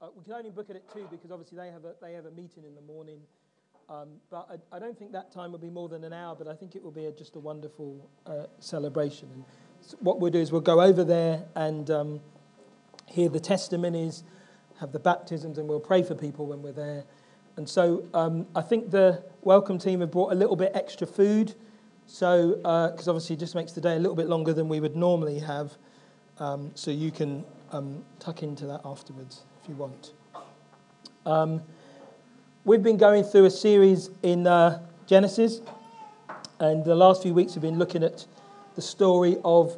Uh, we can only book it at 2 because obviously they have a, they have a meeting in the morning. Um, but I, I, don't think that time will be more than an hour, but I think it will be a, just a wonderful uh, celebration. And so what we'll do is we'll go over there and um, hear the testimonies, have the baptisms, and we'll pray for people when we're there. And so um, I think the welcome team have brought a little bit extra food. So, because uh, obviously it just makes the day a little bit longer than we would normally have. Um, so you can um, tuck into that afterwards you want. Um, we've been going through a series in uh, Genesis, and the last few weeks have been looking at the story of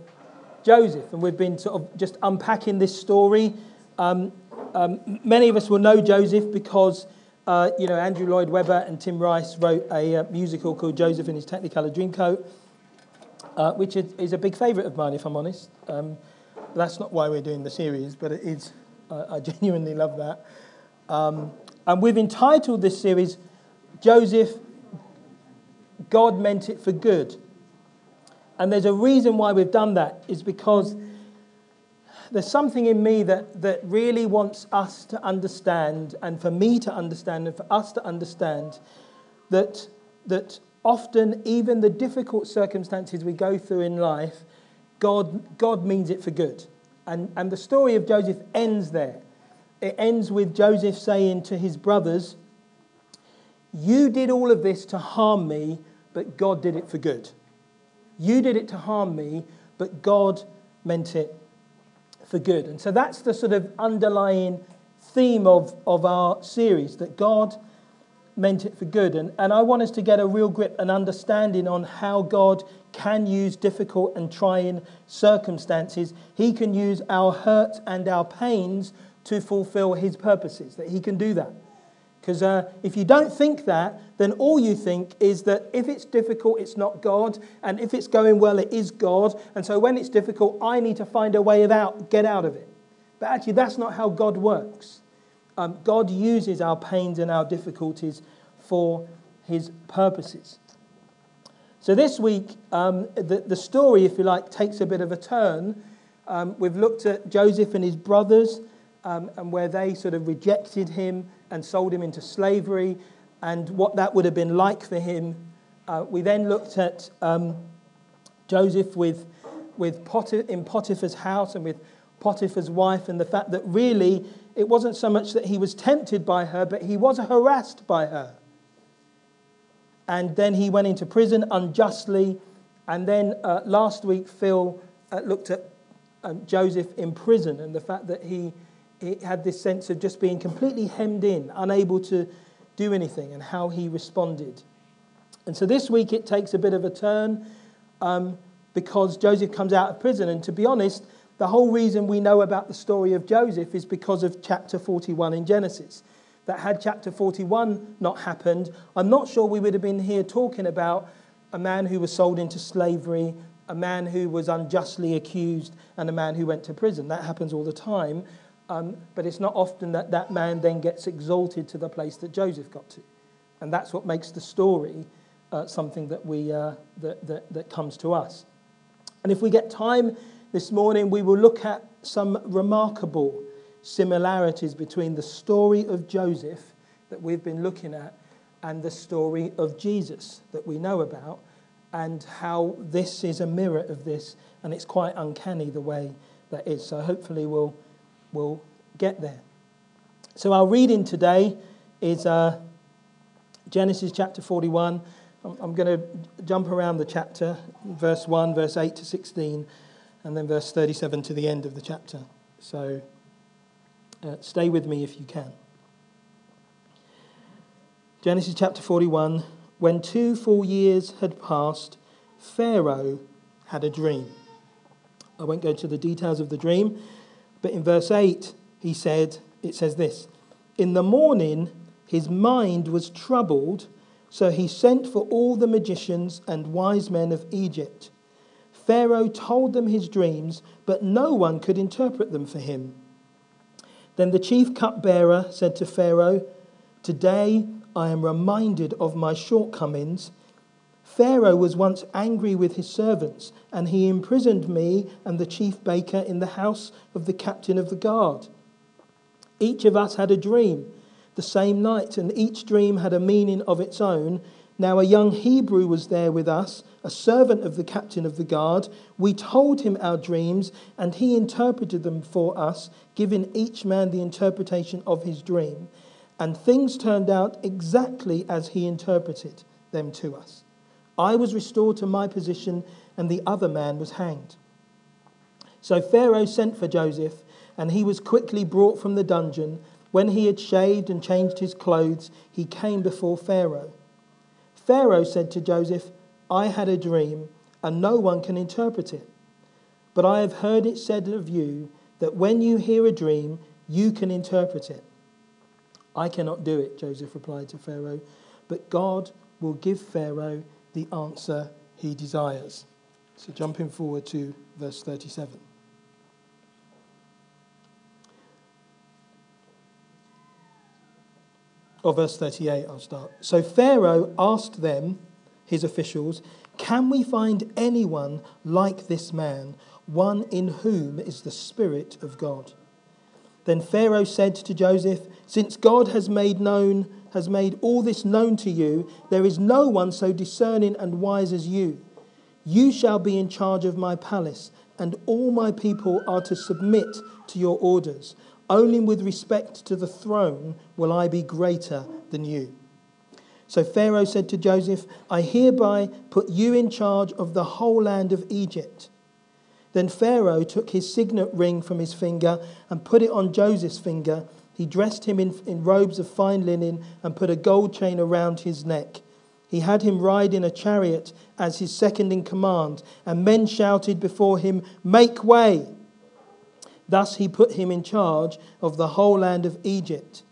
Joseph, and we've been sort of just unpacking this story. Um, um, many of us will know Joseph because uh, you know Andrew Lloyd Webber and Tim Rice wrote a uh, musical called Joseph in His Technicolor Dreamcoat, uh, which is, is, a big favourite of mine, if I'm honest. Um, that's not why we're doing the series, but it is. I genuinely love that. Um, and we've entitled this series, Joseph, God Meant It for Good. And there's a reason why we've done that, is because there's something in me that, that really wants us to understand, and for me to understand, and for us to understand, that, that often, even the difficult circumstances we go through in life, God, God means it for good. And, and the story of Joseph ends there. It ends with Joseph saying to his brothers, You did all of this to harm me, but God did it for good. You did it to harm me, but God meant it for good. And so that's the sort of underlying theme of, of our series that God meant it for good. And, and I want us to get a real grip and understanding on how God can use difficult and trying circumstances. He can use our hurt and our pains to fulfill His purposes, that He can do that. Because uh, if you don't think that, then all you think is that if it's difficult, it's not God, and if it's going well, it is God. And so when it's difficult, I need to find a way of out, get out of it. But actually, that's not how God works. Um, God uses our pains and our difficulties for His purposes. So this week, um, the, the story, if you like, takes a bit of a turn. Um, we've looked at Joseph and his brothers um, and where they sort of rejected him and sold him into slavery and what that would have been like for him. Uh, we then looked at um, Joseph with, with in Potiphar's house and with Potiphar's wife and the fact that really it wasn't so much that he was tempted by her, but he was harassed by her and then he went into prison unjustly. And then uh, last week, Phil uh, looked at um, Joseph in prison and the fact that he, he had this sense of just being completely hemmed in, unable to do anything, and how he responded. And so this week it takes a bit of a turn um, because Joseph comes out of prison. And to be honest, the whole reason we know about the story of Joseph is because of chapter 41 in Genesis that had chapter 41 not happened, I'm not sure we would have been here talking about a man who was sold into slavery, a man who was unjustly accused, and a man who went to prison. That happens all the time. Um, but it's not often that that man then gets exalted to the place that Joseph got to. And that's what makes the story uh, something that, we, uh, that, that, that comes to us. And if we get time this morning, we will look at some remarkable similarities between the story of Joseph that we've been looking at and the story of Jesus that we know about, and how this is a mirror of this, and it's quite uncanny the way that is. So hopefully we'll, we'll get there. So our reading today is uh, Genesis chapter 41. I'm, I'm going to jump around the chapter, verse 1, verse 8 to 16, and then verse 37 to the end of the chapter. So uh, stay with me if you can. Genesis chapter 41 When two full years had passed, Pharaoh had a dream. I won't go to the details of the dream, but in verse 8, he said, it says this In the morning, his mind was troubled, so he sent for all the magicians and wise men of Egypt. Pharaoh told them his dreams, but no one could interpret them for him. Then the chief cupbearer said to Pharaoh, Today I am reminded of my shortcomings. Pharaoh was once angry with his servants, and he imprisoned me and the chief baker in the house of the captain of the guard. Each of us had a dream the same night, and each dream had a meaning of its own. Now, a young Hebrew was there with us, a servant of the captain of the guard. We told him our dreams, and he interpreted them for us, giving each man the interpretation of his dream. And things turned out exactly as he interpreted them to us. I was restored to my position, and the other man was hanged. So Pharaoh sent for Joseph, and he was quickly brought from the dungeon. When he had shaved and changed his clothes, he came before Pharaoh. Pharaoh said to Joseph, I had a dream, and no one can interpret it. But I have heard it said of you that when you hear a dream, you can interpret it. I cannot do it, Joseph replied to Pharaoh, but God will give Pharaoh the answer he desires. So jumping forward to verse 37. Or verse 38, I'll start. So Pharaoh asked them, his officials, Can we find anyone like this man, one in whom is the Spirit of God? Then Pharaoh said to Joseph, Since God has made known, has made all this known to you, there is no one so discerning and wise as you. You shall be in charge of my palace, and all my people are to submit to your orders. Only with respect to the throne will I be greater than you. So Pharaoh said to Joseph, I hereby put you in charge of the whole land of Egypt. Then Pharaoh took his signet ring from his finger and put it on Joseph's finger. He dressed him in, in robes of fine linen and put a gold chain around his neck. He had him ride in a chariot as his second in command, and men shouted before him, Make way! Thus he put him in charge of the whole land of Egypt.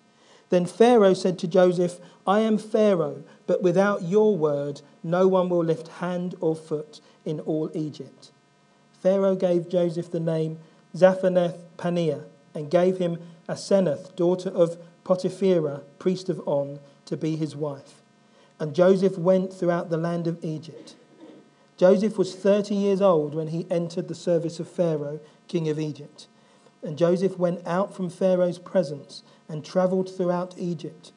Then Pharaoh said to Joseph, I am Pharaoh, but without your word, no one will lift hand or foot in all Egypt. Pharaoh gave Joseph the name Zaphenath Paneah and gave him Asenath, daughter of Potipherah, priest of On, to be his wife. And Joseph went throughout the land of Egypt. Joseph was 30 years old when he entered the service of Pharaoh, king of Egypt. And Joseph went out from Pharaoh's presence and traveled throughout Egypt.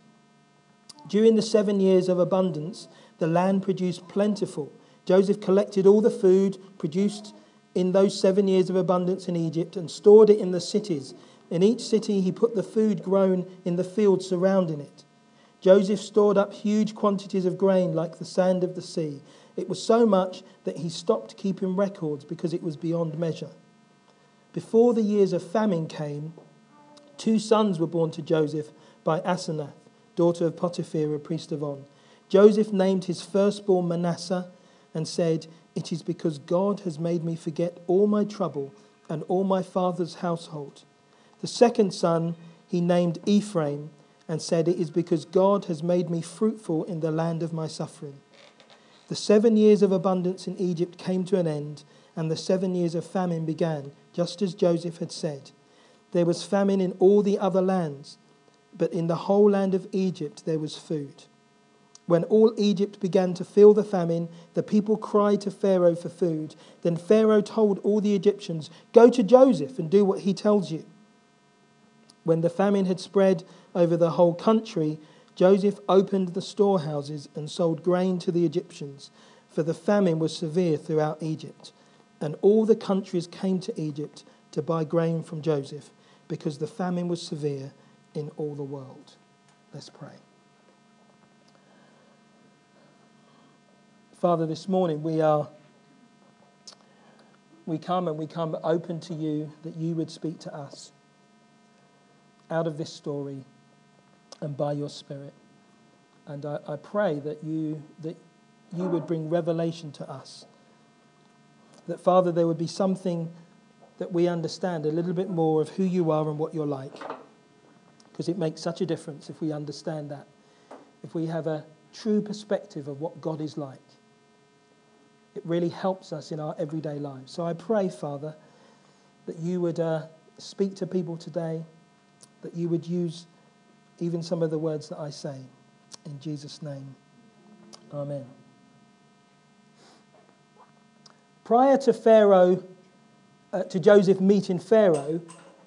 During the seven years of abundance, the land produced plentiful. Joseph collected all the food produced in those seven years of abundance in Egypt and stored it in the cities. In each city, he put the food grown in the fields surrounding it. Joseph stored up huge quantities of grain like the sand of the sea. It was so much that he stopped keeping records because it was beyond measure. Before the years of famine came, two sons were born to Joseph by Asenath, daughter of Potiphar, a priest of On. Joseph named his firstborn Manasseh and said, It is because God has made me forget all my trouble and all my father's household. The second son he named Ephraim and said, It is because God has made me fruitful in the land of my suffering. The seven years of abundance in Egypt came to an end, and the seven years of famine began just as Joseph had said. There was famine in all the other lands, but in the whole land of Egypt there was food. When all Egypt began to feel the famine, the people cried to Pharaoh for food. Then Pharaoh told all the Egyptians, Go to Joseph and do what he tells you. When the famine had spread over the whole country, Joseph opened the storehouses and sold grain to the Egyptians, for the famine was severe throughout Egypt. And all the countries came to Egypt to buy grain from Joseph because the famine was severe in all the world. Let's pray. Father, this morning we are we come and we come open to you that you would speak to us out of this story and by your spirit. And I, I pray that you that you would bring revelation to us that, Father, there would be something that we understand a little bit more of who you are and what you're like. Because it makes such a difference if we understand that. If we have a true perspective of what God is like, it really helps us in our everyday lives. So I pray, Father, that you would uh, speak to people today, that you would use even some of the words that I say. In Jesus' name, amen. Prior to Pharaoh, uh, to Joseph meeting Pharaoh,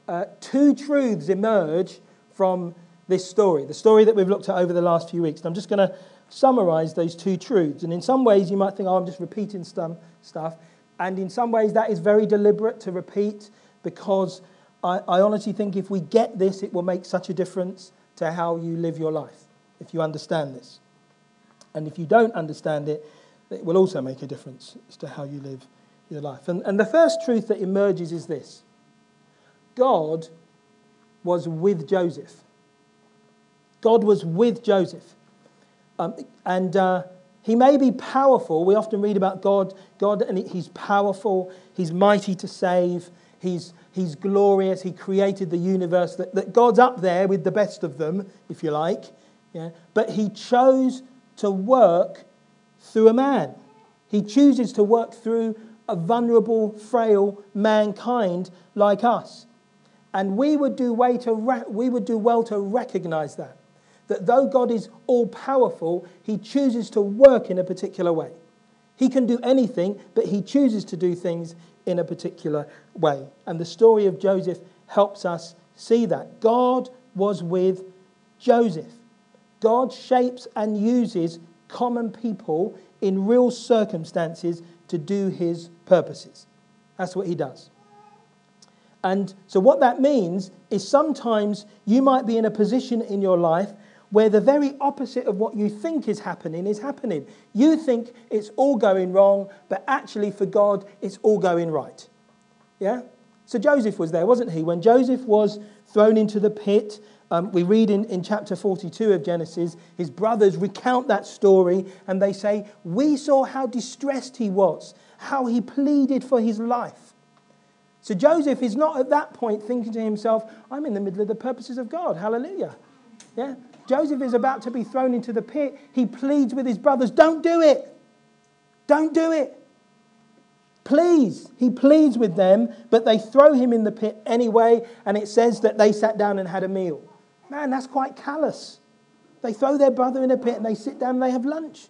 uh, two truths emerge from this story, the story that we've looked at over the last few weeks. And I'm just going to summarize those two truths. And in some ways, you might think, oh, I'm just repeating some stuff. And in some ways, that is very deliberate to repeat because I, I honestly think if we get this, it will make such a difference to how you live your life, if you understand this. And if you don't understand it, it will also make a difference as to how you live your life. And, and the first truth that emerges is this God was with Joseph. God was with Joseph. Um, and uh, he may be powerful. We often read about God, God, and he's powerful, he's mighty to save, he's, he's glorious, he created the universe, that, that God's up there with the best of them, if you like. Yeah? But he chose to work through a man. He chooses to work through a vulnerable, frail mankind like us. And we would do, way to re- we would do well to recognize that. That though God is all powerful, he chooses to work in a particular way. He can do anything, but he chooses to do things in a particular way. And the story of Joseph helps us see that. God was with Joseph. God shapes and uses common people in real circumstances to do his purposes. That's what he does. And so, what that means is sometimes you might be in a position in your life where the very opposite of what you think is happening is happening. You think it's all going wrong, but actually, for God, it's all going right. Yeah? So, Joseph was there, wasn't he? When Joseph was thrown into the pit, um, we read in, in chapter 42 of Genesis, his brothers recount that story and they say, We saw how distressed he was, how he pleaded for his life. So Joseph is not at that point thinking to himself, I'm in the middle of the purposes of God. Hallelujah. Yeah? Joseph is about to be thrown into the pit. He pleads with his brothers, Don't do it. Don't do it. Please. He pleads with them, but they throw him in the pit anyway, and it says that they sat down and had a meal. Man, that's quite callous. They throw their brother in a pit and they sit down and they have lunch.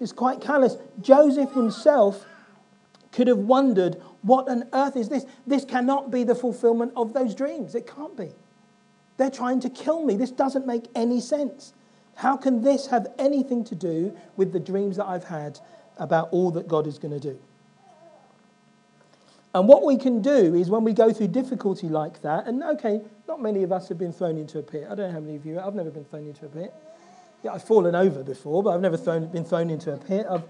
It's quite callous. Joseph himself could have wondered, what on earth is this? This cannot be the fulfillment of those dreams. It can't be. They're trying to kill me. This doesn't make any sense. How can this have anything to do with the dreams that I've had about all that God is going to do? And what we can do is when we go through difficulty like that, and okay, not many of us have been thrown into a pit. I don't know how many of you, I've never been thrown into a pit. Yeah, I've fallen over before, but I've never thrown, been thrown into a pit. I've,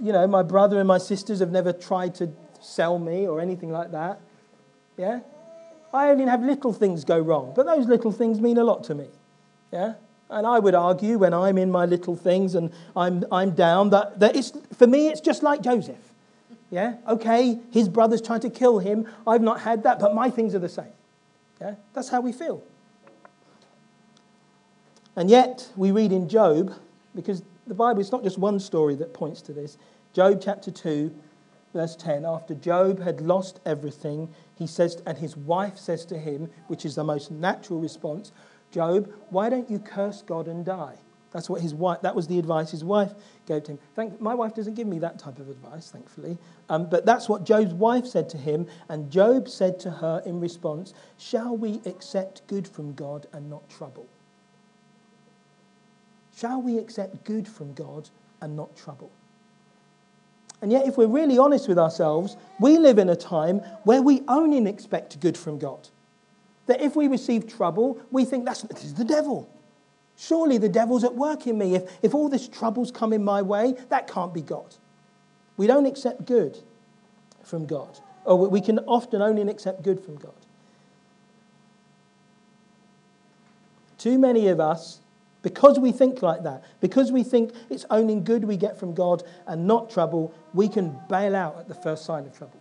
you know, my brother and my sisters have never tried to sell me or anything like that. Yeah? I only have little things go wrong, but those little things mean a lot to me. Yeah? And I would argue when I'm in my little things and I'm, I'm down that, that it's, for me it's just like Joseph. Yeah? Okay, his brother's trying to kill him. I've not had that, but my things are the same. Yeah? That's how we feel. And yet, we read in Job, because the Bible is not just one story that points to this. Job chapter 2, verse 10, after Job had lost everything, he says, and his wife says to him, which is the most natural response, Job, why don't you curse God and die? That's what his wife, that was the advice his wife gave to him. Thank, my wife doesn't give me that type of advice, thankfully. Um, but that's what Job's wife said to him. And Job said to her in response, Shall we accept good from God and not trouble? Shall we accept good from God and not trouble? And yet, if we're really honest with ourselves, we live in a time where we only expect good from God. That if we receive trouble, we think that's this is the devil. Surely the devil's at work in me. If, if all this trouble's coming my way, that can't be God. We don't accept good from God. Or we can often only accept good from God. Too many of us because we think like that, because we think it's only good we get from God and not trouble, we can bail out at the first sign of trouble.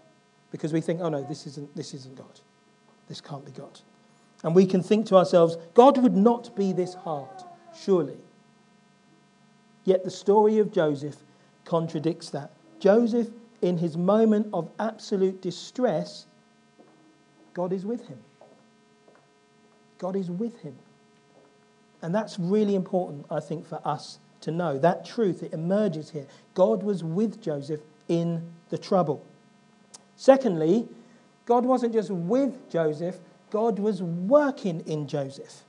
Because we think, oh no, this isn't, this isn't God. This can't be God. And we can think to ourselves, God would not be this hard, surely. Yet the story of Joseph contradicts that. Joseph, in his moment of absolute distress, God is with him. God is with him. And that's really important, I think, for us to know. That truth, it emerges here. God was with Joseph in the trouble. Secondly, God wasn't just with Joseph, God was working in Joseph.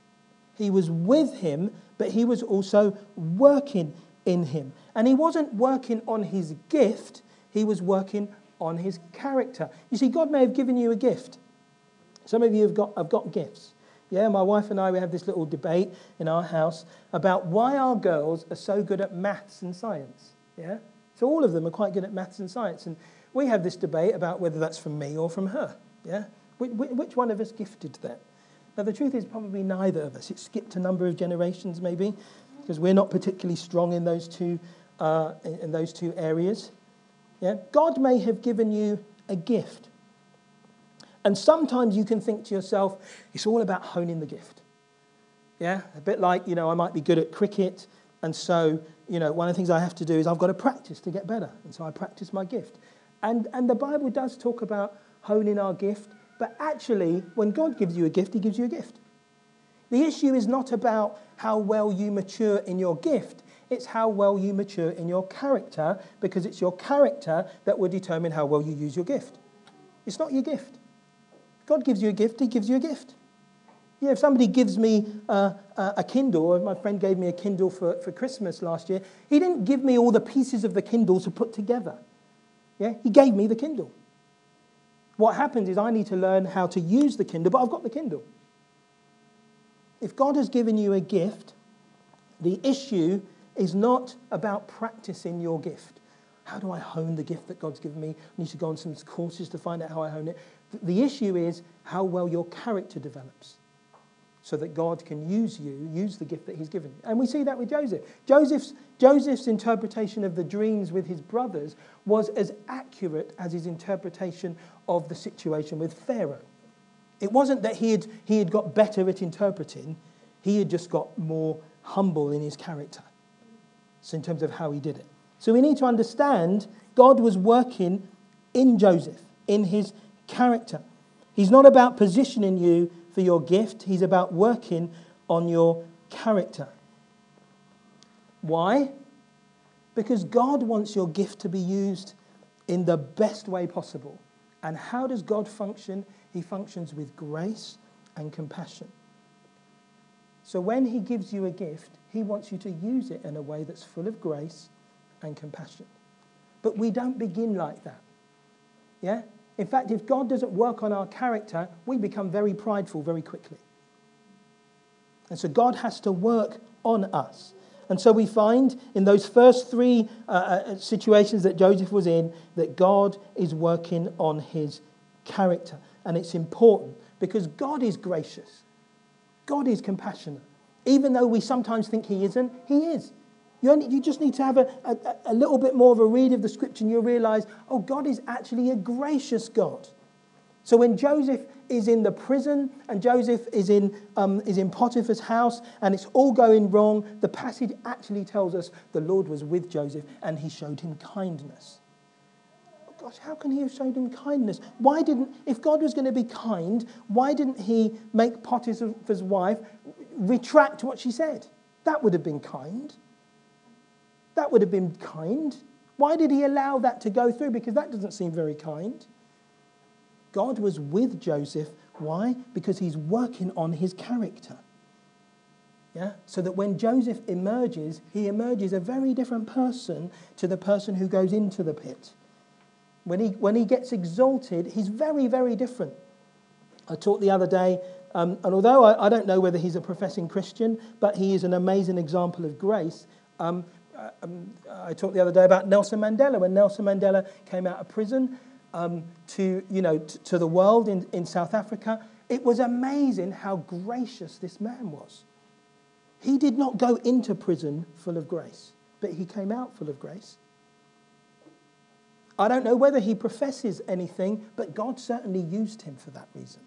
He was with him, but he was also working in him. And he wasn't working on his gift, he was working on his character. You see, God may have given you a gift. Some of you have got, have got gifts. Yeah, my wife and I, we have this little debate in our house about why our girls are so good at maths and science. Yeah? So all of them are quite good at maths and science. And we have this debate about whether that's from me or from her. Yeah? Which one of us gifted that? Now, the truth is probably neither of us. It skipped a number of generations, maybe, because we're not particularly strong in those two, uh, in those two areas. Yeah? God may have given you a gift. And sometimes you can think to yourself, it's all about honing the gift. Yeah? A bit like, you know, I might be good at cricket, and so, you know, one of the things I have to do is I've got to practice to get better. And so I practice my gift. And, and the Bible does talk about honing our gift, but actually, when God gives you a gift, He gives you a gift. The issue is not about how well you mature in your gift, it's how well you mature in your character, because it's your character that will determine how well you use your gift. It's not your gift. God gives you a gift, He gives you a gift. Yeah, if somebody gives me a, a Kindle, my friend gave me a Kindle for, for Christmas last year, he didn't give me all the pieces of the Kindle to put together. Yeah, he gave me the Kindle. What happens is I need to learn how to use the Kindle, but I've got the Kindle. If God has given you a gift, the issue is not about practicing your gift. How do I hone the gift that God's given me? I need to go on some courses to find out how I hone it. The issue is how well your character develops so that God can use you, use the gift that He's given. And we see that with Joseph. Joseph's, Joseph's interpretation of the dreams with his brothers was as accurate as his interpretation of the situation with Pharaoh. It wasn't that he had, he had got better at interpreting, he had just got more humble in his character. So, in terms of how he did it. So, we need to understand God was working in Joseph, in his character. He's not about positioning you for your gift, He's about working on your character. Why? Because God wants your gift to be used in the best way possible. And how does God function? He functions with grace and compassion. So when He gives you a gift, He wants you to use it in a way that's full of grace and compassion. But we don't begin like that. Yeah? In fact, if God doesn't work on our character, we become very prideful very quickly. And so God has to work on us. And so we find in those first three uh, uh, situations that Joseph was in that God is working on his character. And it's important because God is gracious, God is compassionate. Even though we sometimes think he isn't, he is. You, only, you just need to have a, a, a little bit more of a read of the scripture and you'll realize, oh, God is actually a gracious God. So when Joseph is in the prison and Joseph is in, um, is in Potiphar's house and it's all going wrong, the passage actually tells us the Lord was with Joseph and he showed him kindness. Oh gosh, how can he have showed him kindness? Why didn't, if God was going to be kind, why didn't he make Potiphar's wife retract what she said? That would have been kind. That would have been kind. Why did he allow that to go through? Because that doesn't seem very kind. God was with Joseph. Why? Because he's working on his character. Yeah? So that when Joseph emerges, he emerges a very different person to the person who goes into the pit. When he, when he gets exalted, he's very, very different. I talked the other day, um, and although I, I, don't know whether he's a professing Christian, but he is an amazing example of grace. Um, um, I talked the other day about Nelson Mandela. When Nelson Mandela came out of prison um, to, you know, t- to the world in, in South Africa, it was amazing how gracious this man was. He did not go into prison full of grace, but he came out full of grace. I don't know whether he professes anything, but God certainly used him for that reason.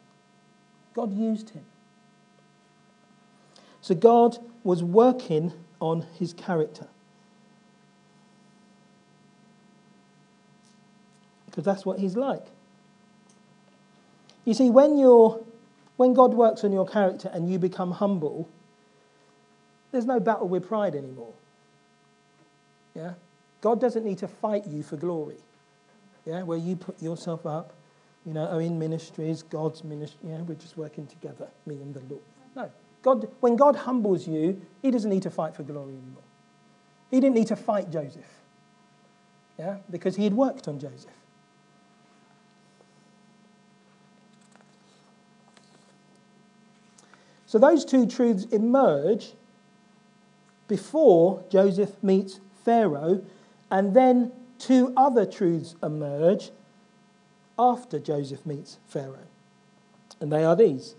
God used him. So God was working on his character. Because that's what he's like. You see, when, you're, when God works on your character and you become humble, there's no battle with pride anymore. Yeah? God doesn't need to fight you for glory, yeah? where you put yourself up you know, are in ministries, God's ministry, know, we're just working together, me and the Lord. No. God, when God humbles you, he doesn't need to fight for glory anymore. He didn't need to fight Joseph. Yeah? Because he had worked on Joseph. So those two truths emerge before Joseph meets Pharaoh, and then two other truths emerge after Joseph meets Pharaoh. And they are these.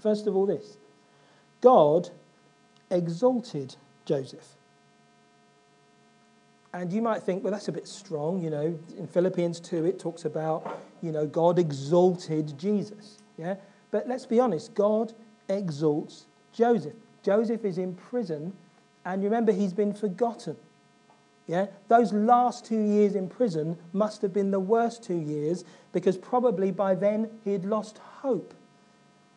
First of all, this God exalted Joseph. And you might think, well, that's a bit strong. You know, in Philippians 2, it talks about, you know, God exalted Jesus. Yeah? But let's be honest, God exalts Joseph. Joseph is in prison, and remember, he's been forgotten. Yeah? Those last two years in prison must have been the worst two years because probably by then he had lost hope.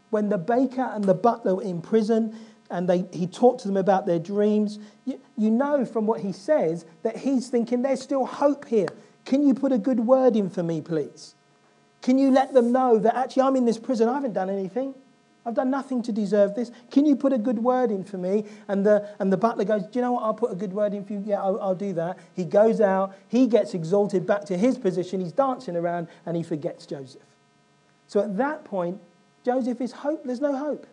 When the baker and the butler were in prison and they, he talked to them about their dreams, you, you know from what he says that he's thinking there's still hope here. Can you put a good word in for me, please? Can you let them know that actually I'm in this prison, I haven't done anything? I've done nothing to deserve this. Can you put a good word in for me? And the, and the butler goes, Do you know what? I'll put a good word in for you. Yeah, I'll, I'll do that. He goes out. He gets exalted back to his position. He's dancing around and he forgets Joseph. So at that point, Joseph is hope. There's no hope.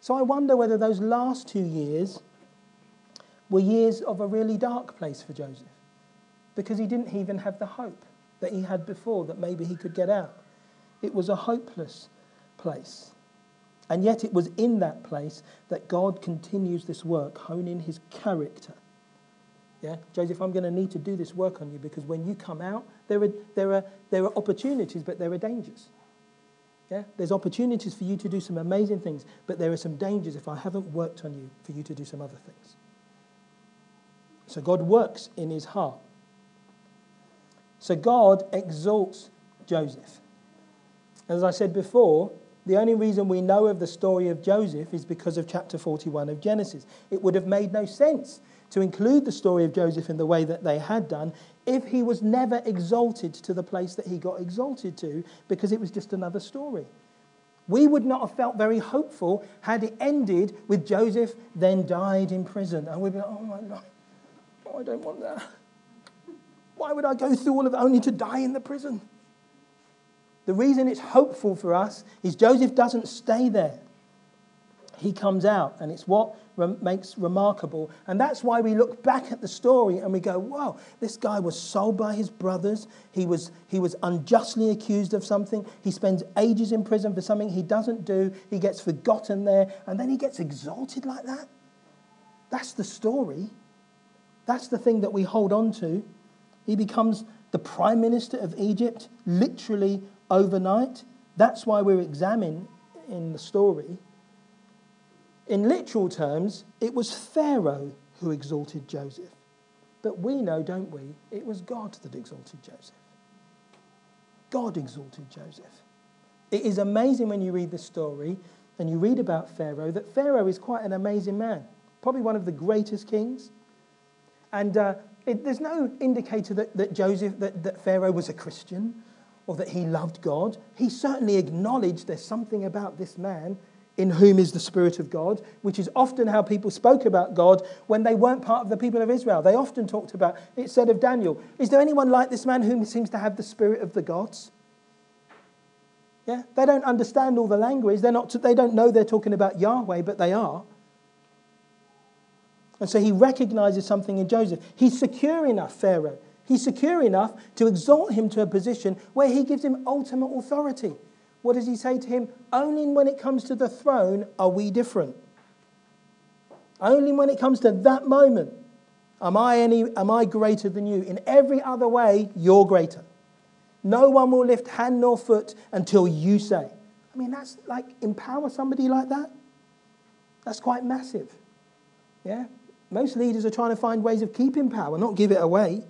So I wonder whether those last two years were years of a really dark place for Joseph because he didn't even have the hope that he had before that maybe he could get out. It was a hopeless place. And yet, it was in that place that God continues this work, honing his character. Yeah, Joseph, I'm going to need to do this work on you because when you come out, there are, there are, there are opportunities, but there are dangers. Yeah, there's opportunities for you to do some amazing things, but there are some dangers if I haven't worked on you for you to do some other things. So God works in his heart. So God exalts Joseph. As I said before, the only reason we know of the story of Joseph is because of chapter 41 of Genesis. It would have made no sense to include the story of Joseph in the way that they had done if he was never exalted to the place that he got exalted to because it was just another story. We would not have felt very hopeful had it ended with Joseph then died in prison. And we'd be like, oh my God, oh, I don't want that. Why would I go through all of it only to die in the prison? The reason it's hopeful for us is Joseph doesn't stay there. He comes out, and it's what makes remarkable. And that's why we look back at the story and we go, wow, this guy was sold by his brothers. He was, he was unjustly accused of something. He spends ages in prison for something he doesn't do. He gets forgotten there, and then he gets exalted like that. That's the story. That's the thing that we hold on to. He becomes the prime minister of Egypt, literally overnight. That's why we're examining in the story. In literal terms, it was Pharaoh who exalted Joseph. But we know, don't we, it was God that exalted Joseph. God exalted Joseph. It is amazing when you read the story and you read about Pharaoh that Pharaoh is quite an amazing man, probably one of the greatest kings. And uh, it, there's no indicator that, that Joseph, that, that Pharaoh was a Christian or that he loved God. He certainly acknowledged there's something about this man in whom is the Spirit of God, which is often how people spoke about God when they weren't part of the people of Israel. They often talked about, it said of Daniel, is there anyone like this man whom seems to have the Spirit of the gods? Yeah, they don't understand all the language. They're not, they don't know they're talking about Yahweh, but they are. And so he recognizes something in Joseph. He's secure enough, Pharaoh, He's secure enough to exalt him to a position where he gives him ultimate authority. What does he say to him? Only when it comes to the throne are we different. Only when it comes to that moment am I, any, am I greater than you. In every other way, you're greater. No one will lift hand nor foot until you say. I mean, that's like empower somebody like that. That's quite massive. Yeah? Most leaders are trying to find ways of keeping power, not give it away.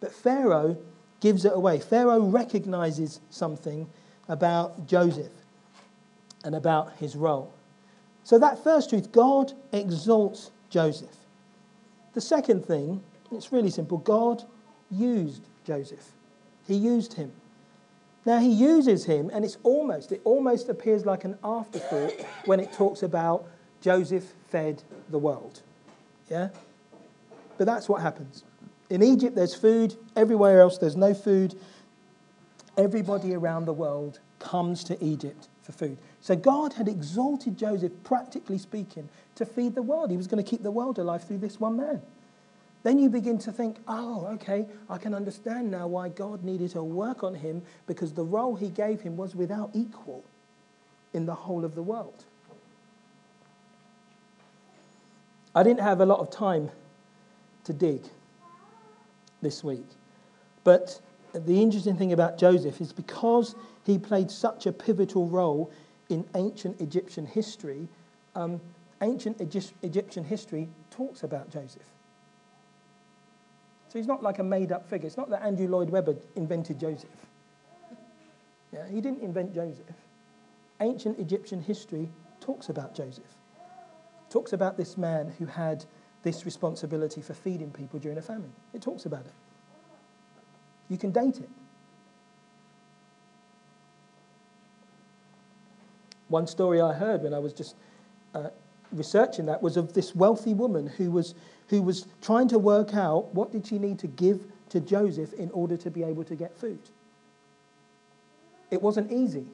But Pharaoh gives it away. Pharaoh recognizes something about Joseph and about his role. So, that first truth, God exalts Joseph. The second thing, it's really simple God used Joseph, He used him. Now he uses him, and it's almost, it almost appears like an afterthought when it talks about Joseph fed the world. Yeah? But that's what happens. In Egypt, there's food. Everywhere else, there's no food. Everybody around the world comes to Egypt for food. So God had exalted Joseph, practically speaking, to feed the world. He was going to keep the world alive through this one man. Then you begin to think, oh, okay, I can understand now why God needed to work on him because the role he gave him was without equal in the whole of the world. I didn't have a lot of time to dig this week, but the interesting thing about Joseph is because he played such a pivotal role in ancient Egyptian history, um, ancient Egyptian history talks about Joseph. So he's not like a made up figure. It's not that Andrew Lloyd Webber invented Joseph. Yeah, he didn't invent Joseph. Ancient Egyptian history talks about Joseph, talks about this man who had this responsibility for feeding people during a famine. It talks about it. You can date it. One story I heard when I was just uh, researching that was of this wealthy woman who was, who was trying to work out what did she need to give to Joseph in order to be able to get food. It wasn't easy.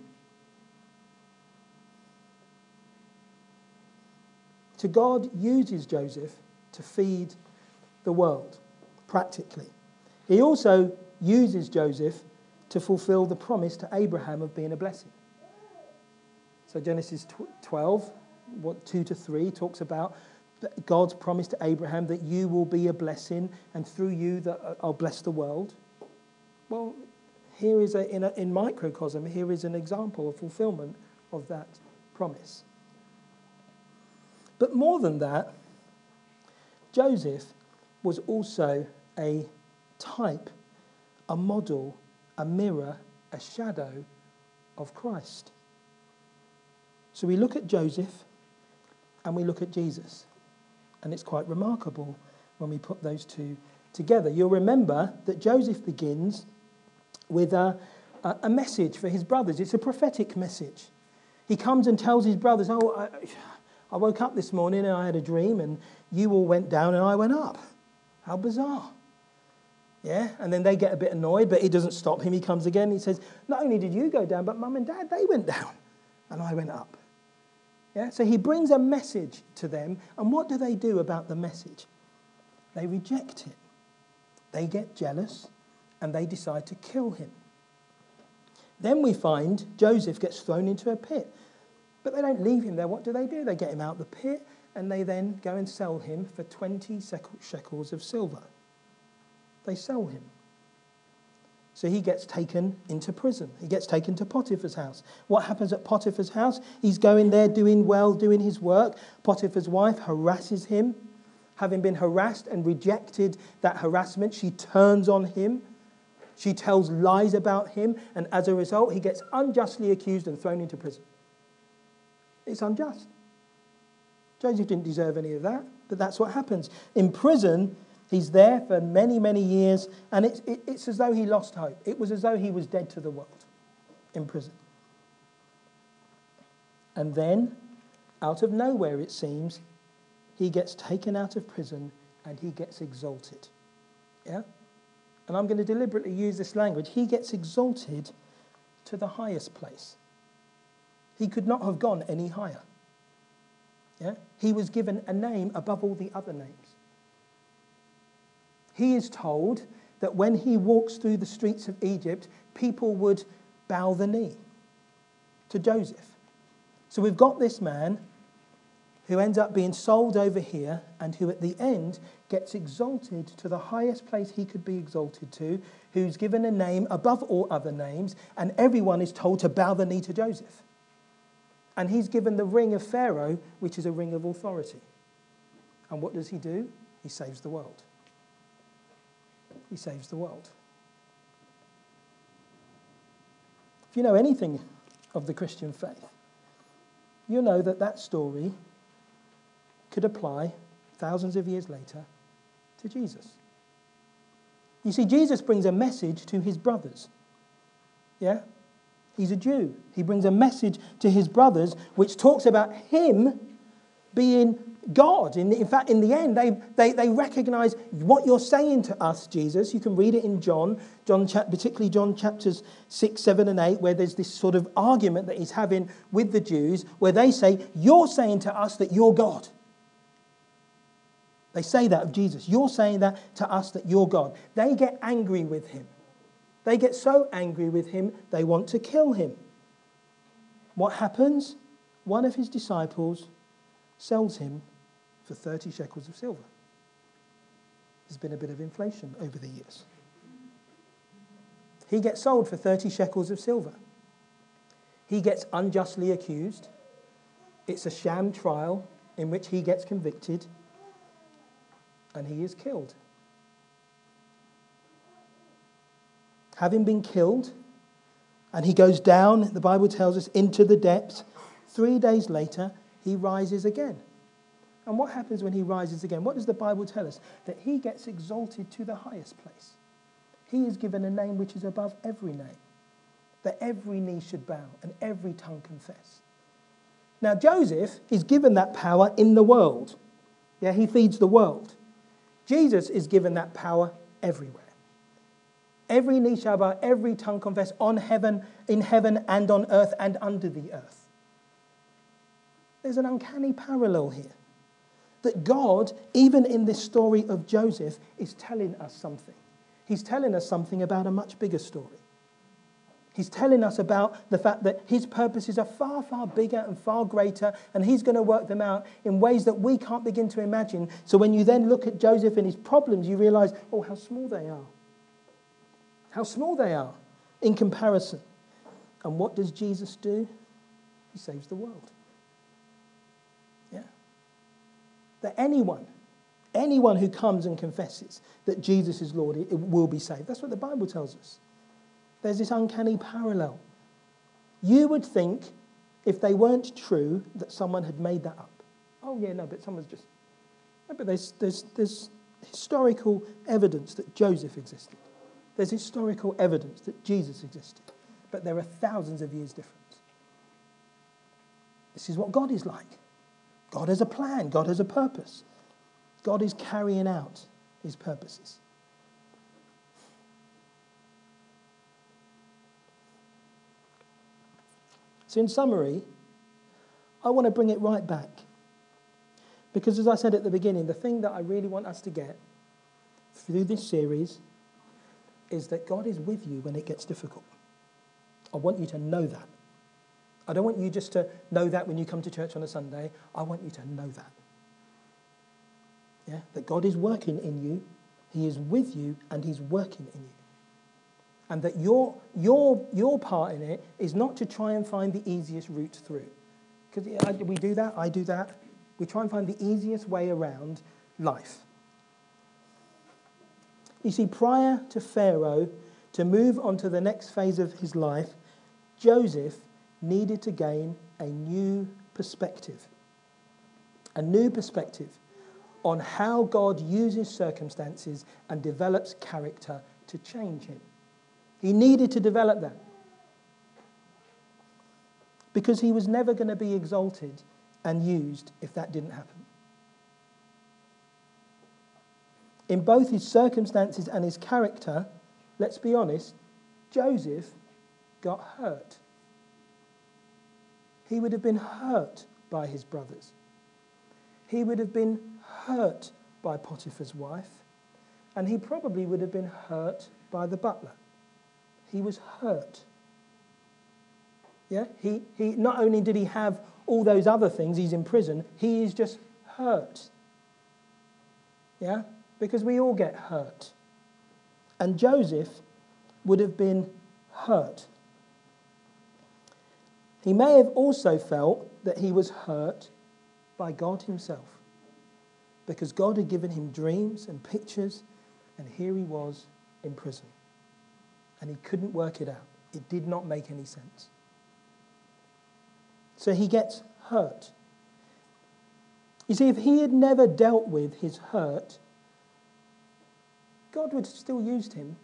So God uses Joseph to feed the world, practically. He also uses Joseph to fulfill the promise to Abraham of being a blessing. So Genesis 12, what, 2 to 3 talks about God's promise to Abraham that you will be a blessing and through you that uh, I'll bless the world. Well, here is a in, a, in microcosm, here is an example of fulfillment of that promise. But more than that, Joseph was also a type, a model, a mirror, a shadow of Christ. So we look at Joseph and we look at Jesus. And it's quite remarkable when we put those two together. You'll remember that Joseph begins with a, a, message for his brothers. It's a prophetic message. He comes and tells his brothers, Oh, I, I woke up this morning and I had a dream, and you all went down and I went up. How bizarre. Yeah, and then they get a bit annoyed, but he doesn't stop him. He comes again. He says, Not only did you go down, but mum and dad, they went down, and I went up. Yeah? So he brings a message to them, and what do they do about the message? They reject it. They get jealous, and they decide to kill him. Then we find Joseph gets thrown into a pit. But they don't leave him there. What do they do? They get him out the pit, and they then go and sell him for 20 shekels of silver. They sell him. So he gets taken into prison. He gets taken to Potiphar's house. What happens at Potiphar's house? He's going there doing well, doing his work. Potiphar's wife harasses him. Having been harassed and rejected that harassment, she turns on him. She tells lies about him, and as a result, he gets unjustly accused and thrown into prison. It's unjust. Joseph didn't deserve any of that, but that's what happens. In prison, He's there for many, many years, and it's, it, it's as though he lost hope. It was as though he was dead to the world in prison. And then, out of nowhere, it seems, he gets taken out of prison and he gets exalted. Yeah? And I'm going to deliberately use this language. He gets exalted to the highest place. He could not have gone any higher. Yeah? He was given a name above all the other names he is told that when he walks through the streets of Egypt, people would bow the knee to Joseph. So we've got this man who ends up being sold over here and who at the end gets exalted to the highest place he could be exalted to, who's given a name above all other names, and everyone is told to bow the knee to Joseph. And he's given the ring of Pharaoh, which is a ring of authority. And what does he do? He saves the world he saves the world. If you know anything of the Christian faith, you know that that story could apply thousands of years later to Jesus. You see, Jesus brings a message to his brothers. Yeah? He's a Jew. He brings a message to his brothers which talks about him being God. In, in fact, in the end, they, they, they recognize what you're saying to us, Jesus. You can read it in John, John particularly John chapters 6, 7, and 8, where there's this sort of argument that he's having with the Jews, where they say, You're saying to us that you're God. They say that of Jesus. You're saying that to us that you're God. They get angry with him. They get so angry with him, they want to kill him. What happens? One of his disciples sells him for 30 shekels of silver. There's been a bit of inflation over the years. He gets sold for 30 shekels of silver. He gets unjustly accused. It's a sham trial in which he gets convicted and he is killed. Having been killed, and he goes down, the Bible tells us, into the depths. Three days later, he rises again. And what happens when he rises again? What does the Bible tell us? That he gets exalted to the highest place. He is given a name which is above every name, that every knee should bow and every tongue confess. Now, Joseph is given that power in the world. Yeah, he feeds the world. Jesus is given that power everywhere. Every knee shall bow, every tongue confess on heaven, in heaven and on earth and under the earth. There's an uncanny parallel here that God, even in this story of Joseph, is telling us something. He's telling us something about a much bigger story. He's telling us about the fact that his purposes are far, far bigger and far greater, and he's going to work them out in ways that we can't begin to imagine. So when you then look at Joseph and his problems, you realize, oh, how small they are. How small they are in comparison. And what does Jesus do? He saves the world. Yeah. That anyone, anyone who comes and confesses that Jesus is Lord it will be saved. That's what the Bible tells us. There's this uncanny parallel. You would think, if they weren't true, that someone had made that up. Oh, yeah, no, but someone's just. No, but there's, there's, there's historical evidence that Joseph existed. There's historical evidence that Jesus existed. But there are thousands of years difference. This is what God is like. God has a plan, God has a purpose. God is carrying out his purposes. So, in summary, I want to bring it right back. Because, as I said at the beginning, the thing that I really want us to get through this series is that God is with you when it gets difficult. I want you to know that. I don't want you just to know that when you come to church on a Sunday. I want you to know that. Yeah? That God is working in you, He is with you, and He's working in you. And that your, your, your part in it is not to try and find the easiest route through. Because we do that, I do that. We try and find the easiest way around life. You see, prior to Pharaoh to move on to the next phase of his life, Joseph needed to gain a new perspective. A new perspective on how God uses circumstances and develops character to change him. He needed to develop that because he was never going to be exalted and used if that didn't happen. In both his circumstances and his character, let's be honest, Joseph got hurt he would have been hurt by his brothers. He would have been hurt by Potiphar's wife, and he probably would have been hurt by the butler. He was hurt. Yeah? He, he, not only did he have all those other things, he's in prison, he is just hurt. Yeah? Because we all get hurt. And Joseph would have been hurt. He may have also felt that he was hurt by God Himself because God had given him dreams and pictures, and here he was in prison. And he couldn't work it out. It did not make any sense. So he gets hurt. You see, if he had never dealt with his hurt, God would have still used him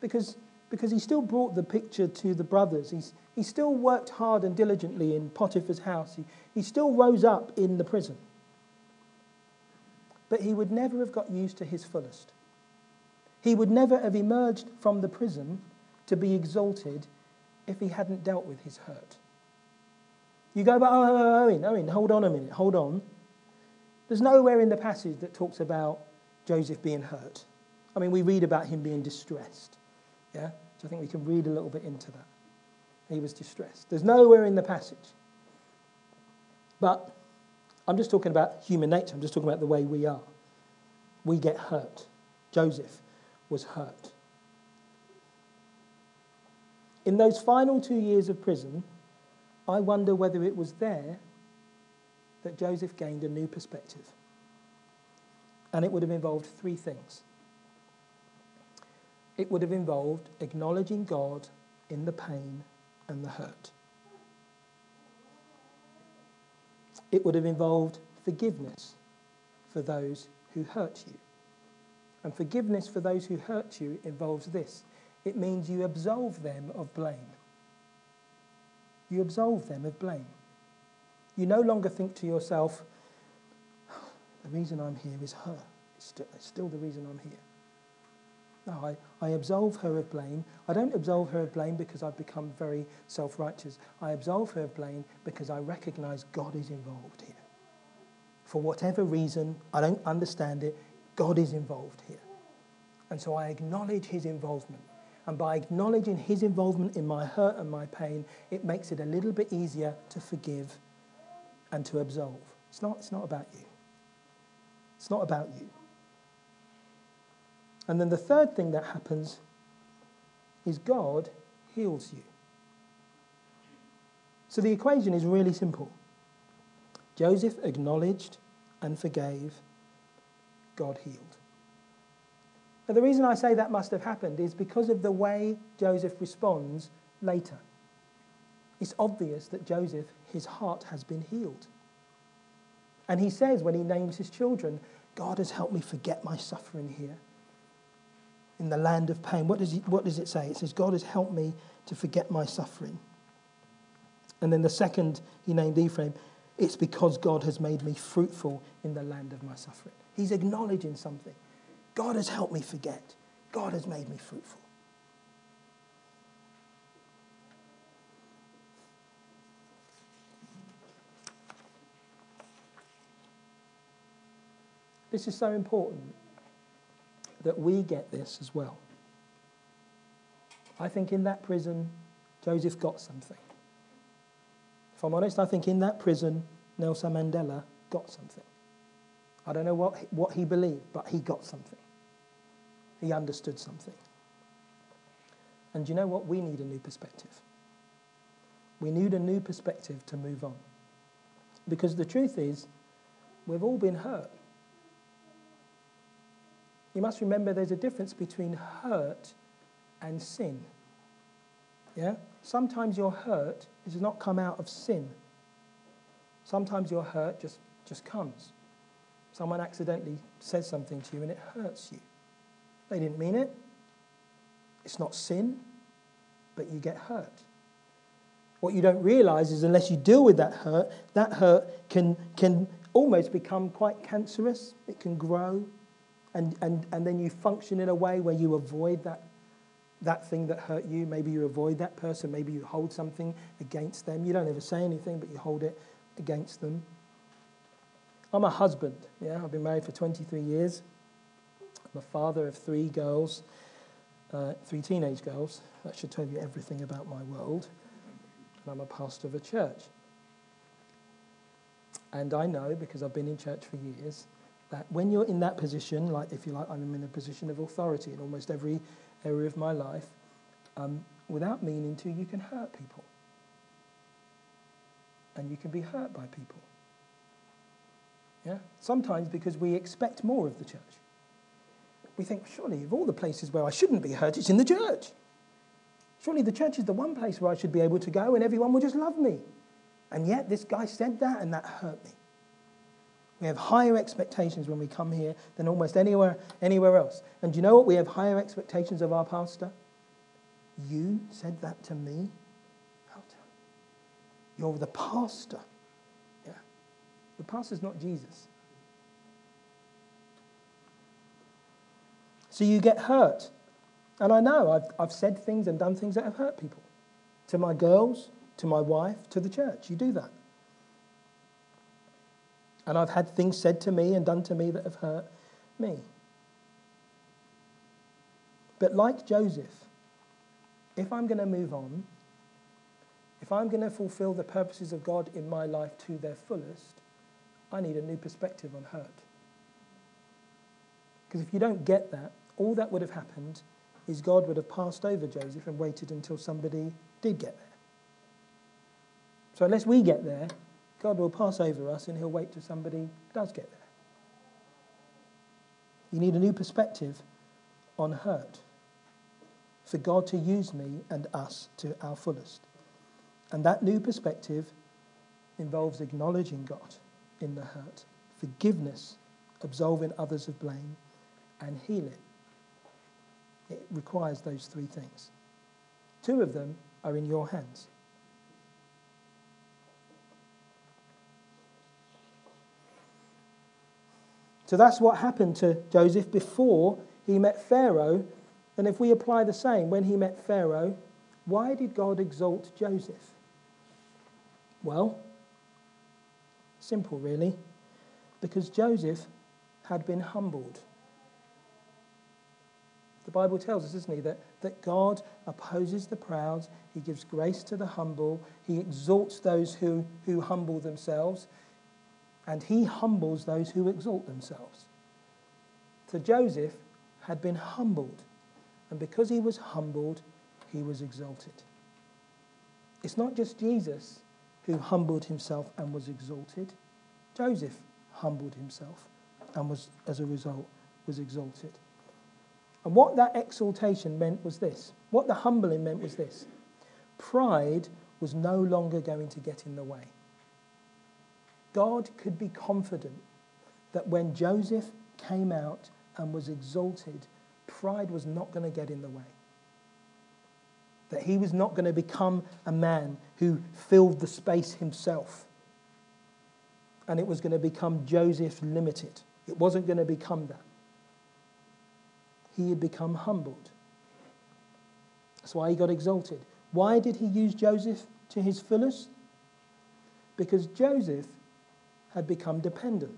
because because he still brought the picture to the brothers. He's, he still worked hard and diligently in Potiphar's house. He, he still rose up in the prison. But he would never have got used to his fullest. He would never have emerged from the prison to be exalted if he hadn't dealt with his hurt. You go, but oh, Owen, Owen, hold on a minute, hold on. There's nowhere in the passage that talks about Joseph being hurt. I mean, we read about him being distressed. Yeah? So I think we can read a little bit into that. He was distressed. There's nowhere in the passage. But I'm just talking about human nature. I'm just talking about the way we are. We get hurt. Joseph was hurt. In those final two years of prison, I wonder whether it was there that Joseph gained a new perspective. And it would have involved three things it would have involved acknowledging God in the pain and the hurt. It would have involved forgiveness for those who hurt you. And forgiveness for those who hurt you involves this it means you absolve them of blame. You absolve them of blame. You no longer think to yourself, the reason I'm here is her. It's still, the reason I'm here. I, I absolve her of blame. I don't absolve her of blame because I've become very self righteous. I absolve her of blame because I recognize God is involved here. For whatever reason, I don't understand it, God is involved here. And so I acknowledge his involvement. And by acknowledging his involvement in my hurt and my pain, it makes it a little bit easier to forgive and to absolve. It's not, it's not about you. It's not about you. And then the third thing that happens is God heals you. So the equation is really simple Joseph acknowledged and forgave, God healed. Now, the reason I say that must have happened is because of the way Joseph responds later. It's obvious that Joseph, his heart has been healed. And he says when he names his children, God has helped me forget my suffering here in the land of pain. What does, he, what does it say? It says, God has helped me to forget my suffering. And then the second he named Ephraim, it's because God has made me fruitful in the land of my suffering. He's acknowledging something. God has helped me forget. God has made me fruitful. This is so important that we get this as well. I think in that prison, Joseph got something. If I'm honest, I think in that prison, Nelson Mandela got something. I don't know what, what he believed, but he got something. He understood something. And you know what? We need a new perspective. We need a new perspective to move on. Because the truth is, we've all been hurt. You must remember there's a difference between hurt and sin. Yeah? Sometimes your hurt does not come out of sin. Sometimes your hurt just, just comes. Someone accidentally says something to you and it hurts you. They didn't mean it. It's not sin, but you get hurt. What you don't realize is unless you deal with that hurt, that hurt can, can almost become quite cancerous. It can grow. And, and, and then you function in a way where you avoid that, that thing that hurt you. Maybe you avoid that person. Maybe you hold something against them. You don't ever say anything, but you hold it against them. I'm a husband. Yeah, I've been married for 23 years. I'm a father of three girls, uh, three teenage girls. That should tell you everything about my world. And I'm a pastor of a church. And I know, because I've been in church for years, that when you're in that position, like if you like, I'm in a position of authority in almost every area of my life, um, without meaning to, you can hurt people. And you can be hurt by people. Yeah? Sometimes because we expect more of the church. We think, surely, of all the places where I shouldn't be hurt, it's in the church. Surely the church is the one place where I should be able to go and everyone will just love me. And yet this guy said that and that hurt me. We have higher expectations when we come here than almost anywhere, anywhere else. And do you know what? We have higher expectations of our pastor You said that to me? You're the pastor. Yeah. The pastor's not Jesus. So you get hurt. And I know I've, I've said things and done things that have hurt people. To my girls, to my wife, to the church. You do that. And I've had things said to me and done to me that have hurt me. But like Joseph, if I'm going to move on, if I'm going to fulfill the purposes of God in my life to their fullest, I need a new perspective on hurt. Because if you don't get that, all that would have happened is God would have passed over Joseph and waited until somebody did get there. So unless we get there, God will pass over us and he'll wait till somebody does get there. You need a new perspective on hurt for God to use me and us to our fullest. And that new perspective involves acknowledging God in the hurt, forgiveness, absolving others of blame, and healing. It requires those three things. Two of them are in your hands. So that's what happened to Joseph before he met Pharaoh. And if we apply the same, when he met Pharaoh, why did God exalt Joseph? Well, simple really. Because Joseph had been humbled. The Bible tells us, isn't he, that, that God opposes the proud, he gives grace to the humble, he exalts those who, who humble themselves, and he humbles those who exalt themselves. So Joseph had been humbled, and because he was humbled, he was exalted. It's not just Jesus who humbled himself and was exalted. Joseph humbled himself and was, as a result, was exalted. And what that exaltation meant was this. What the humbling meant was this. Pride was no longer going to get in the way. God could be confident that when Joseph came out and was exalted, pride was not going to get in the way. That he was not going to become a man who filled the space himself. And it was going to become Joseph limited. It wasn't going to become that. He had become humbled. That's why he got exalted. Why did he use Joseph to his fullest? Because Joseph had become dependent.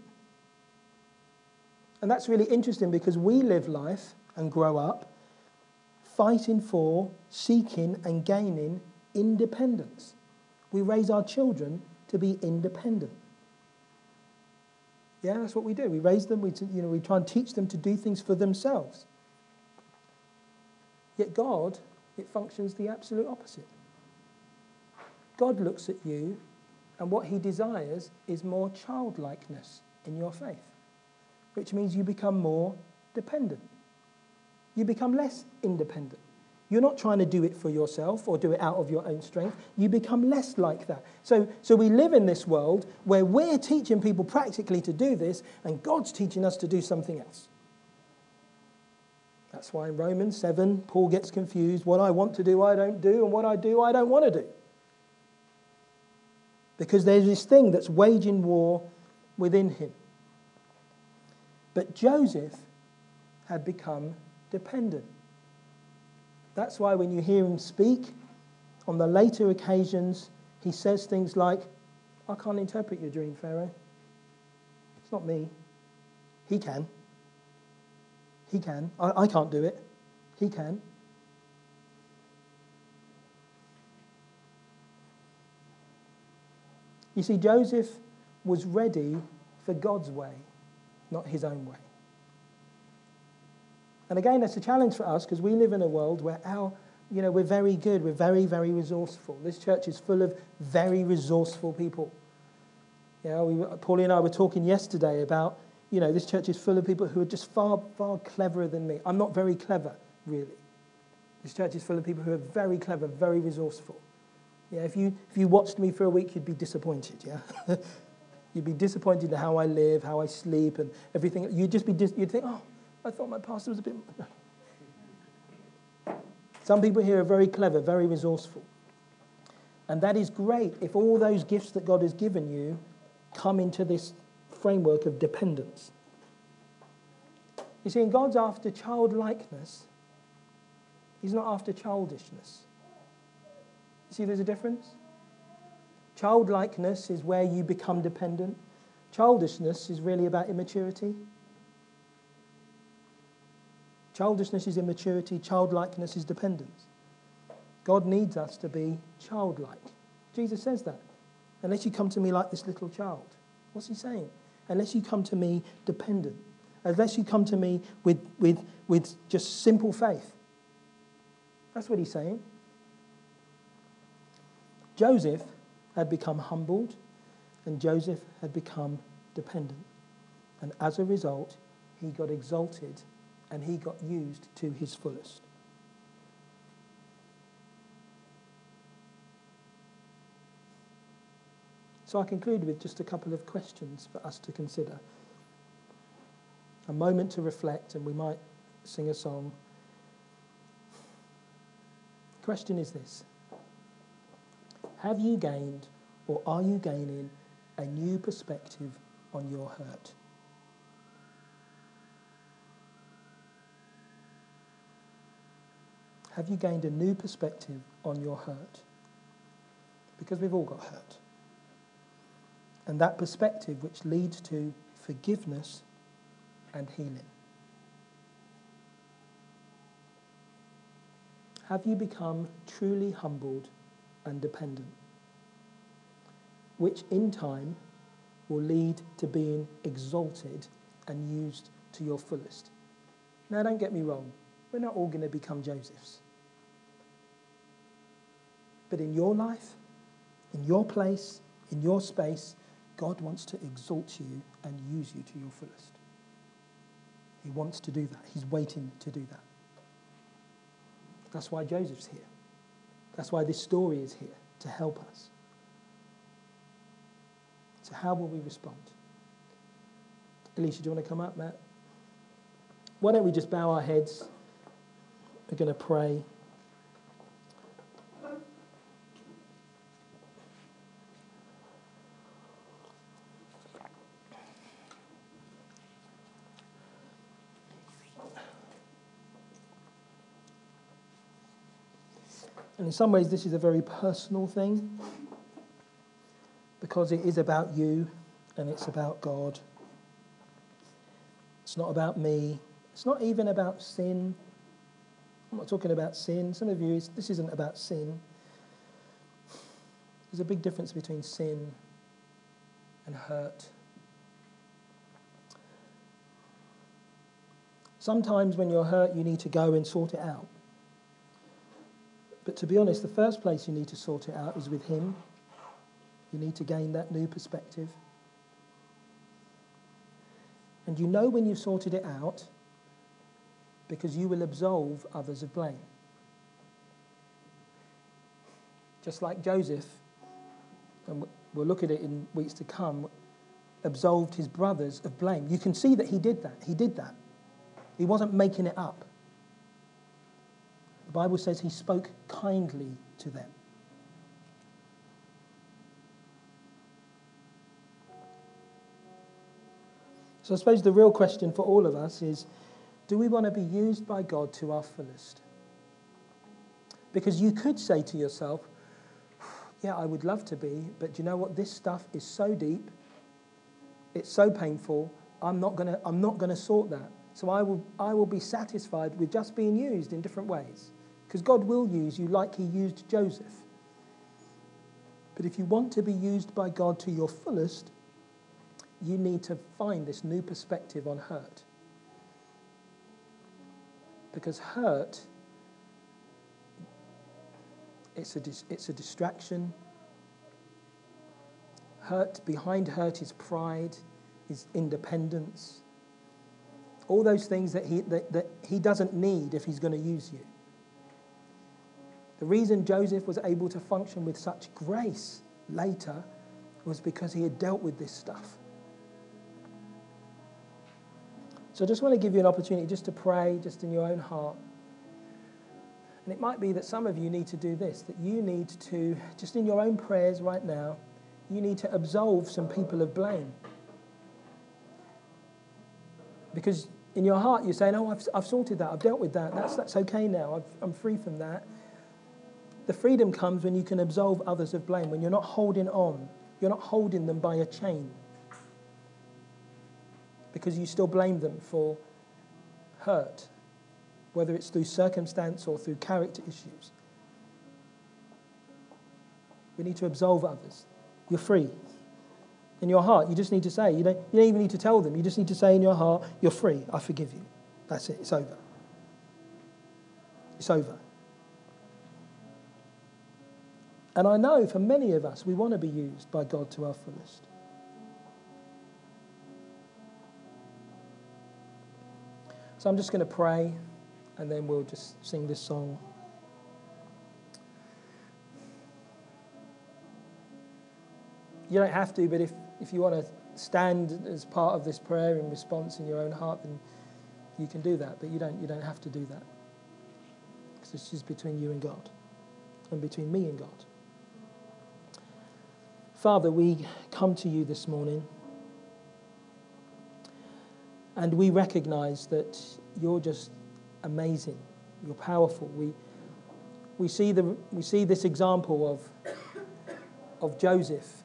And that's really interesting because we live life and grow up fighting for, seeking, and gaining independence. We raise our children to be independent. Yeah, that's what we do. We raise them, we, you know, we try and teach them to do things for themselves. Yet God, it functions the absolute opposite. God looks at you and what he desires is more childlikeness in your faith, which means you become more dependent. You become less independent. You're not trying to do it for yourself or do it out of your own strength. You become less like that. So, so we live in this world where we're teaching people practically to do this, and God's teaching us to do something else. That's why in Romans 7, Paul gets confused. What I want to do, I don't do, and what I do, I don't want to do. Because there's this thing that's waging war within him. But Joseph had become dependent. That's why when you hear him speak, on the later occasions, he says things like, I can't interpret your dream, Pharaoh. It's not me. He can. He can. I, I can't do it. He can. You see, Joseph was ready for God's way, not his own way. And again, that's a challenge for us because we live in a world where our, you know, we're very good, we're very, very resourceful. This church is full of very resourceful people. You know, we, Paulie and I were talking yesterday about you know, this church is full of people who are just far, far cleverer than me. I'm not very clever, really. This church is full of people who are very clever, very resourceful. Yeah, if you, if you watched me for a week, you'd be disappointed, yeah? you'd be disappointed in how I live, how I sleep, and everything. You'd just be, dis- you'd think, oh, I thought my pastor was a bit... Some people here are very clever, very resourceful. And that is great if all those gifts that God has given you come into this framework of dependence. You see, in God's after childlikeness, He's not after childishness. See, there's a difference? Childlikeness is where you become dependent, childishness is really about immaturity. Childishness is immaturity, childlikeness is dependence. God needs us to be childlike. Jesus says that. Unless you come to me like this little child. What's he saying? Unless you come to me dependent. Unless you come to me with, with, with just simple faith. That's what he's saying. Joseph had become humbled, and Joseph had become dependent. And as a result, he got exalted and he got used to his fullest. So I conclude with just a couple of questions for us to consider. A moment to reflect, and we might sing a song. The question is this Have you gained or are you gaining a new perspective on your hurt? Have you gained a new perspective on your hurt? Because we've all got hurt. And that perspective which leads to forgiveness and healing. Have you become truly humbled and dependent? Which in time will lead to being exalted and used to your fullest. Now, don't get me wrong, we're not all going to become Josephs. But in your life, in your place, in your space, God wants to exalt you and use you to your fullest. He wants to do that. He's waiting to do that. That's why Joseph's here. That's why this story is here, to help us. So, how will we respond? Alicia, do you want to come up, Matt? Why don't we just bow our heads? We're going to pray. In some ways, this is a very personal thing because it is about you and it's about God. It's not about me. It's not even about sin. I'm not talking about sin. Some of you, this isn't about sin. There's a big difference between sin and hurt. Sometimes when you're hurt, you need to go and sort it out. But to be honest, the first place you need to sort it out is with Him. You need to gain that new perspective. And you know when you've sorted it out because you will absolve others of blame. Just like Joseph, and we'll look at it in weeks to come, absolved his brothers of blame. You can see that he did that. He did that. He wasn't making it up. Bible says he spoke kindly to them. So I suppose the real question for all of us is do we want to be used by God to our fullest? Because you could say to yourself, yeah, I would love to be, but do you know what? This stuff is so deep, it's so painful, I'm not going to I'm not going to sort that. So I will, I will be satisfied with just being used in different ways. Because God will use you like he used Joseph. But if you want to be used by God to your fullest, you need to find this new perspective on hurt. Because hurt, it's a, it's a distraction. Hurt, behind hurt is pride, is independence. All those things that he, that, that he doesn't need if he's going to use you. The reason Joseph was able to function with such grace later was because he had dealt with this stuff. So I just want to give you an opportunity just to pray, just in your own heart, And it might be that some of you need to do this, that you need to, just in your own prayers right now, you need to absolve some people of blame. Because in your heart you're saying, Oh, I've, I've sorted that, I've dealt with that, that's, that's okay now, I've, I'm free from that. The freedom comes when you can absolve others of blame, when you're not holding on, you're not holding them by a chain. Because you still blame them for hurt, whether it's through circumstance or through character issues. We need to absolve others. You're free in your heart. You just need to say, you don't, you don't even need to tell them. You just need to say in your heart, You're free. I forgive you. That's it. It's over. It's over. And I know for many of us, we want to be used by God to our fullest. So I'm just going to pray and then we'll just sing this song. You don't have to, but if if you want to stand as part of this prayer in response in your own heart, then you can do that. But you don't, you don't have to do that. Because this is between you and God and between me and God. Father, we come to you this morning and we recognize that you're just amazing. You're powerful. We, we, see, the, we see this example of, of Joseph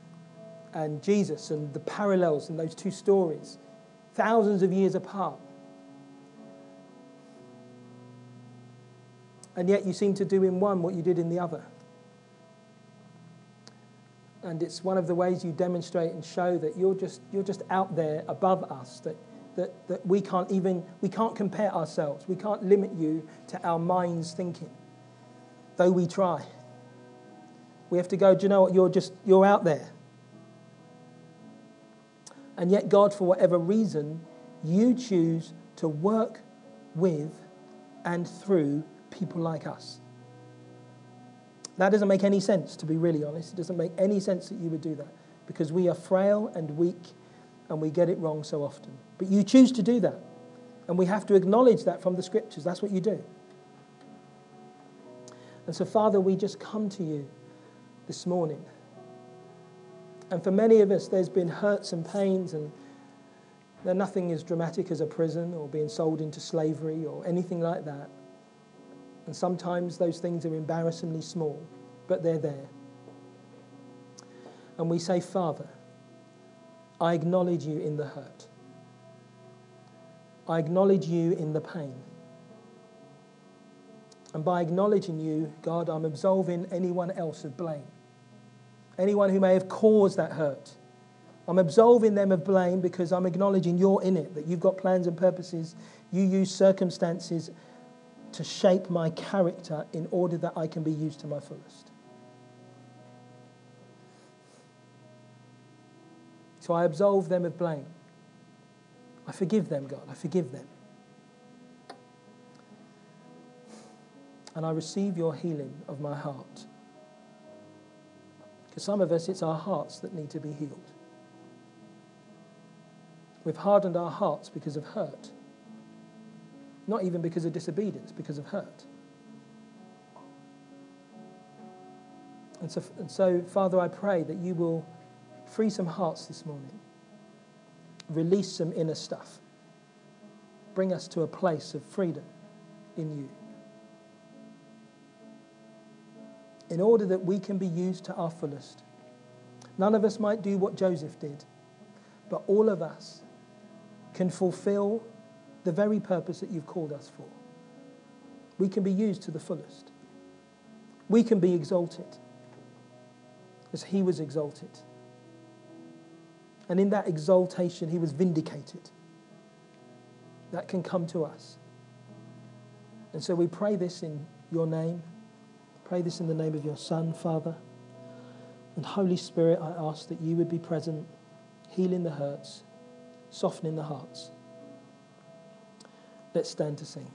and Jesus and the parallels in those two stories, thousands of years apart. And yet you seem to do in one what you did in the other. And it's one of the ways you demonstrate and show that you're just, you're just out there above us, that, that, that we can't even, we can't compare ourselves. We can't limit you to our mind's thinking, though we try. We have to go, do you know what, you're just, you're out there. And yet, God, for whatever reason, you choose to work with and through people like us. That doesn't make any sense, to be really honest. It doesn't make any sense that you would do that because we are frail and weak and we get it wrong so often. But you choose to do that. And we have to acknowledge that from the scriptures. That's what you do. And so, Father, we just come to you this morning and for many of us, there's been hurts and pains, and nothing as dramatic as a prison or being sold into slavery or anything like that. And sometimes those things are embarrassingly small, but they're there. And we say, Father, I acknowledge you in the hurt. I acknowledge you in the pain. And by acknowledging you, God, I'm absolving anyone else of blame anyone who may have caused that hurt. I'm absolving them of blame because I'm acknowledging you're in it, that you've got plans and purposes. You use circumstances to shape my character in order that I can be used to my fullest. So I absolve them of blame. I forgive them, God. I forgive them. And I receive your healing of my heart. Because some of us, it's our hearts that need to be healed. We've hardened our hearts because of hurt. Not even because of disobedience, because of hurt. And so, and so, Father, I pray that you will free some hearts this morning, release some inner stuff, bring us to a place of freedom in you. in order that we can be used to our fullest. None of us might do what Joseph did, but all of us can fulfill the very purpose that you've called us for. We can be used to the fullest. We can be exalted as he was exalted. And in that exaltation, he was vindicated. That can come to us. And so we pray this in your name. Pray this in the name of your Son, Father. And Holy Spirit, I ask that you would be present, healing the hurts, softening the hearts. Let's stand to sing.